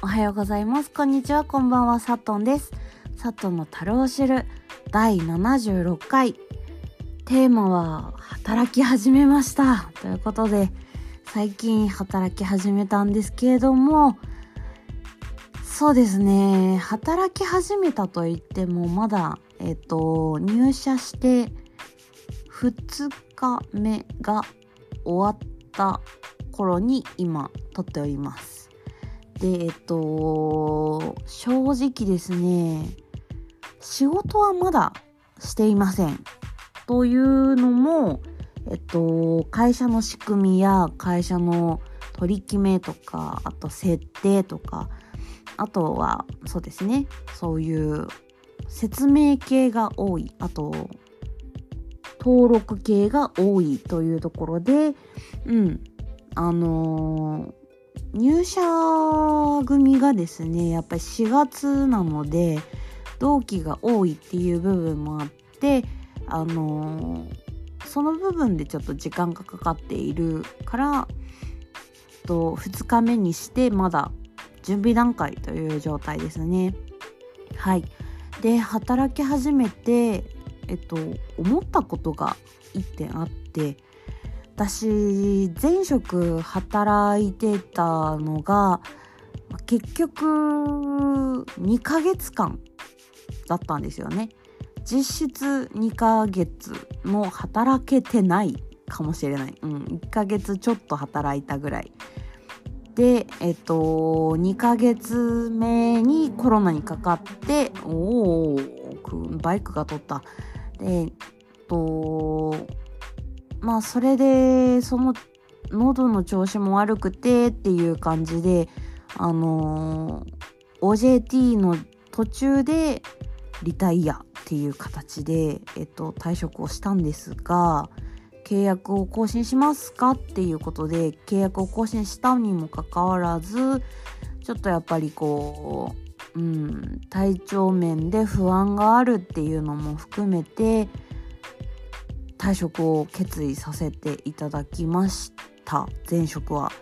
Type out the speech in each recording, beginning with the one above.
おはようございます。こんにちは。こんばんは。さとんです。さとの樽を知る第76回。テーマは働き始めました。ということで最近働き始めたんですけれどもそうですね。働き始めたと言ってもまだえっ、と入社して2日目が終わった頃に今撮っております。でえっと正直ですね仕事はまだしていません。というのもえっと会社の仕組みや会社の取り決めとかあと設定とかあとはそうですねそういう説明系が多い。あと登録系が多いというところで、うん、あの、入社組がですね、やっぱり4月なので、同期が多いっていう部分もあって、あのー、その部分でちょっと時間がかかっているから、と2日目にしてまだ準備段階という状態ですね。はい。で、働き始めて、えっと、思ったことが1点あって私前職働いてたのが結局2ヶ月間だったんですよね。実質2ヶ月も働けてないかもしれない、うん、1ヶ月ちょっと働いたぐらい。でえっと2ヶ月目にコロナにかかっておおバイクが取った。で、えっと、まあそれで、その喉の調子も悪くてっていう感じで、あのー、OJT の途中でリタイアっていう形で、えっと、退職をしたんですが、契約を更新しますかっていうことで契約を更新したにもかかわらずちょっとやっぱりこううん、体調面で不安があるっていうのも含めて退職を決意させていただきました前職は。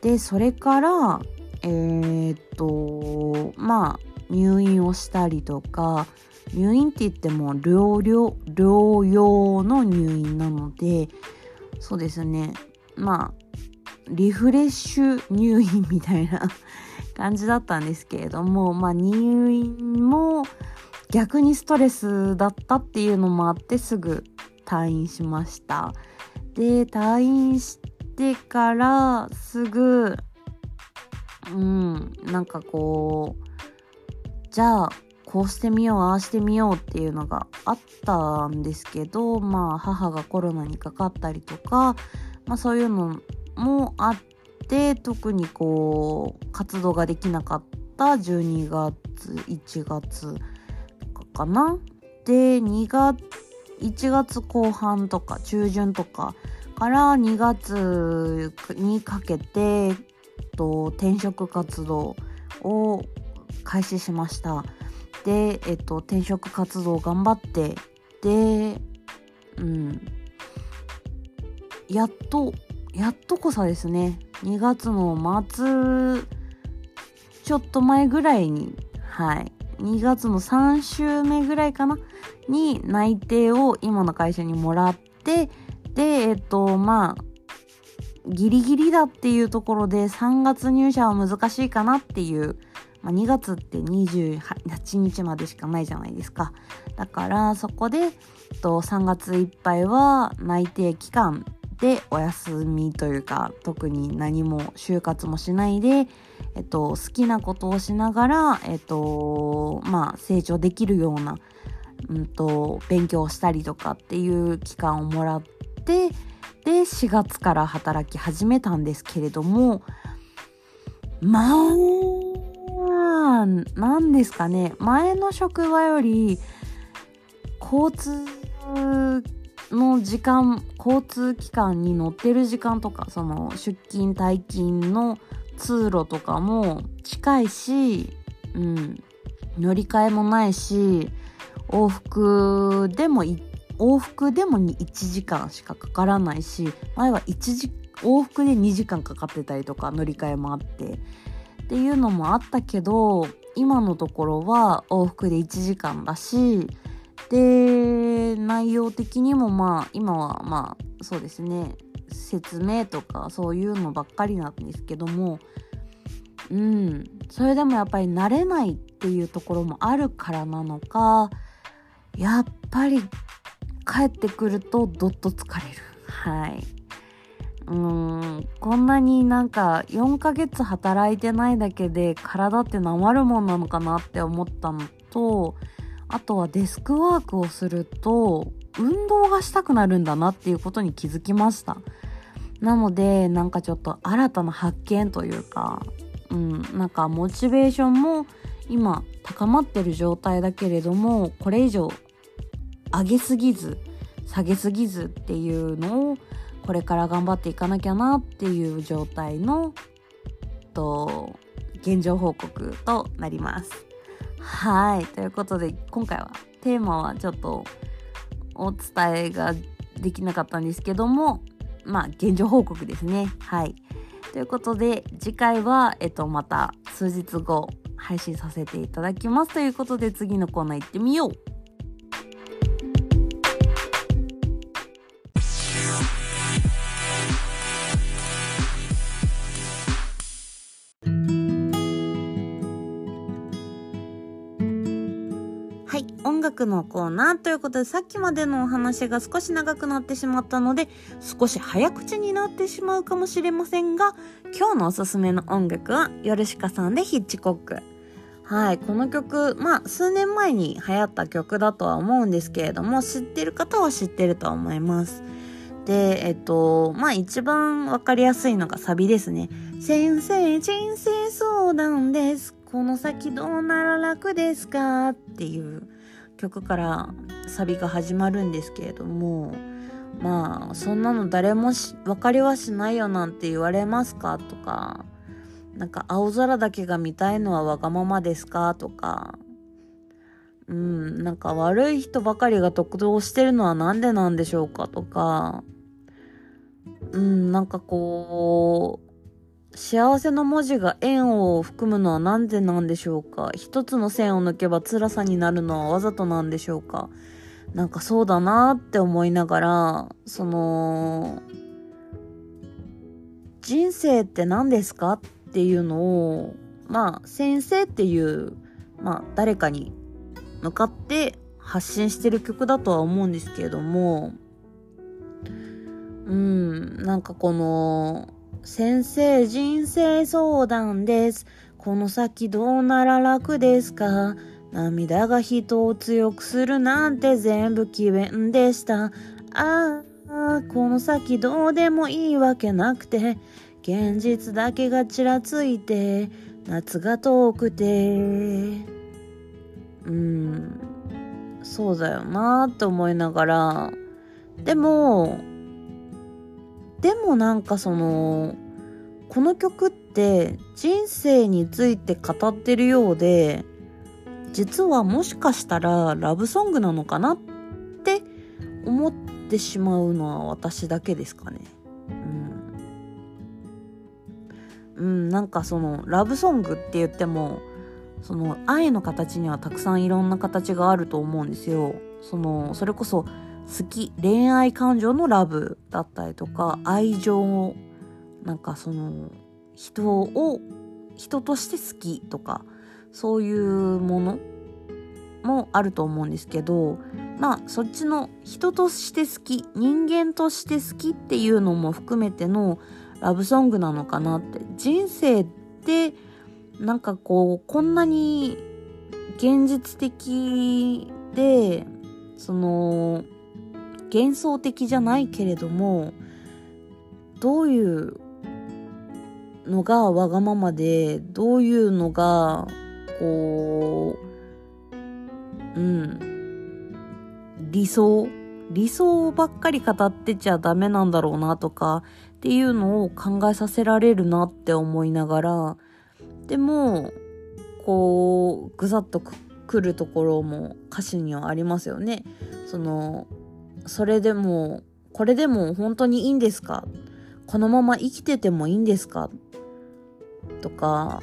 でそれからえー、っとまあ入院をしたりとか入院って言っても療養療養の入院なのでそうですねまあリフレッシュ入院みたいな 感じだったんですけれども、まあ、入院も逆にストレスだったっていうのもあってすぐ退院しました。で、退院してからすぐ、うん、なんかこう、じゃあ、こうしてみよう、ああしてみようっていうのがあったんですけど、まあ、母がコロナにかかったりとか、まあそういうのもあっで特にこう活動ができなかった12月1月かかなで2月1月後半とか中旬とかから2月にかけてえっと転職活動を開始しました。で、えっと、転職活動頑張ってでうん。やっとやっとこさですね。2月の末ちょっと前ぐらいにはい。2月の3週目ぐらいかな？に内定を今の会社にもらってでえっとまあギリギリだっていうところで3月入社は難しいかなっていう、まあ、2月って28日までしかないじゃないですか。だからそこで、えっと、3月いっぱいは内定期間でお休みというか特に何も就活もしないで、えっと、好きなことをしながら、えっとまあ、成長できるような、うんと、勉強したりとかっていう期間をもらってで4月から働き始めたんですけれどもまあ何ですかね。前の職場より交通の時間交通機関に乗ってる時間とかその出勤退勤の通路とかも近いし、うん、乗り換えもないし往復でも往復でも1時間しかかからないし前は1時往復で2時間かかってたりとか乗り換えもあって。っていうのもあったけど今のところは往復で1時間だしで内容的にもまあ今はまあそうですね。説明とかそういうのばっかりなんですけどもうん。それでもやっぱり慣れないっていうところもあるからなのかやっぱり帰ってくるとどっと疲れる。はい。うん。こんなになんか4ヶ月働いてないだけで体ってなまるもんなのかなって思ったのとあとはデスクワークをすると運動がしたくなるんだなっていうことに気づきました。なのでなんかちょっと新たな発見というかうんなんかモチベーションも今高まってる状態だけれどもこれ以上上げすぎず下げすぎずっていうのをこれから頑張っていかなきゃなっていう状態のと現状報告となります。はいということで今回はテーマはちょっとお伝えができなかったんですけどもまあ現状報告ですね。はい。ということで次回は、えっと、また数日後配信させていただきます。ということで次のコーナー行ってみよう。音楽のコーナーということでさっきまでのお話が少し長くなってしまったので少し早口になってしまうかもしれませんが今日のおすすめの音楽はヨルシカさんでヒッチコックはい、この曲、まあ、数年前に流行った曲だとは思うんですけれども、知ってる方は知ってるとは思います。で、えっと、まあ、一番わかりやすいのがサビですね。先生、人生相談です。この先どうなら楽ですか？っていう曲からサビが始まるんですけれども、まあ、そんなの誰も分かりはしないよなんて言われますかとか、なんか青空だけが見たいのはわがままですかとか、うん、なんか悪い人ばかりが得動してるのはなんでなんでしょうかとか、うん、なんかこう、幸せの文字が円を含むのはなんでなんでしょうか？一つの線を抜けば辛さになるのはわざとなんでしょうか？なんかそうだなって思いながら、その、人生って何ですかっっていうのをまあ先生っていうまあ誰かに向かって発信してる曲だとは思うんですけれどもうんなんかこの「先生人生相談です」「この先どうなら楽ですか?」涙が人を強くするなんて全部詭弁でした。ああ、この先どうでもいいわけなくて、現実だけがちらついて夏が遠くてうんそうだよなって思いながらでもでもなんかそのこの曲って人生について語ってるようで実はもしかしたらラブソングなのかなって思ってしまうのは私だけですかね。うん、なんかそのラブソングって言ってもその愛の形にはたくさんいろんな形があると思うんですよ。そのそれこそ好き恋愛感情のラブだったりとか愛情なんかその人を人として好きとかそういうものもあると思うんですけどまあそっちの人として好き人間として好きっていうのも含めてのラブソングなのかなって。人生ってなんかこうこんなに現実的でその幻想的じゃないけれどもどういうのがわがままでどういうのがこううん理想？理想ばっかり語ってちゃダメなんだろうなとかっていうのを考えさせられるなって思いながらでもこうぐざっとくるところも歌詞にはありますよね。そのそれでもこれでも本当にいいんですか？このまま生きててもいいんですか？とか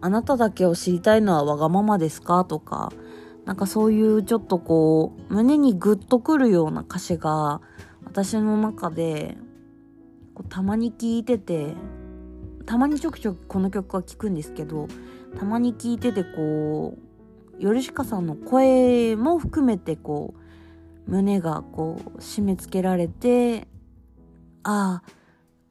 あなただけを知りたいのはわがままですか？とか、なんかそういうちょっとこう、胸にグッとくるような歌詞が、私の中で、たまに聞いてて、たまにちょくちょくこの曲は聴くんですけど、たまに聞いててこう、ヨルシカさんの声も含めてこう、胸がこう、締め付けられて、ああ、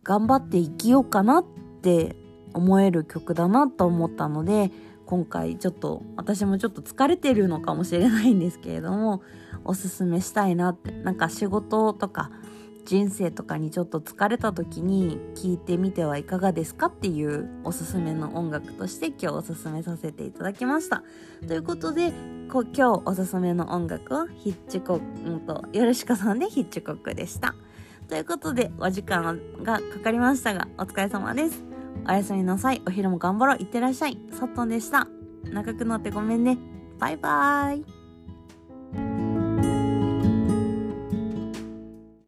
頑張って生きようかなって思える曲だなと思ったので、今回ちょっと私もちょっと疲れてるのかもしれないんですけれどもおすすめしたいなってなんか仕事とか人生とかにちょっと疲れた時に聞いてみてはいかがですかっていうおすすめの音楽として今日おすすめさせていただきました。ということで今日おすすめの音楽はヒッチコックとヨルシカさんでヒッチコックでした。ということでお時間がかかりましたがお疲れ様です。おやすみなさい。お昼も頑張ろう。いってらっしゃい。サットンでした。長くなってごめんね。バイバーイ。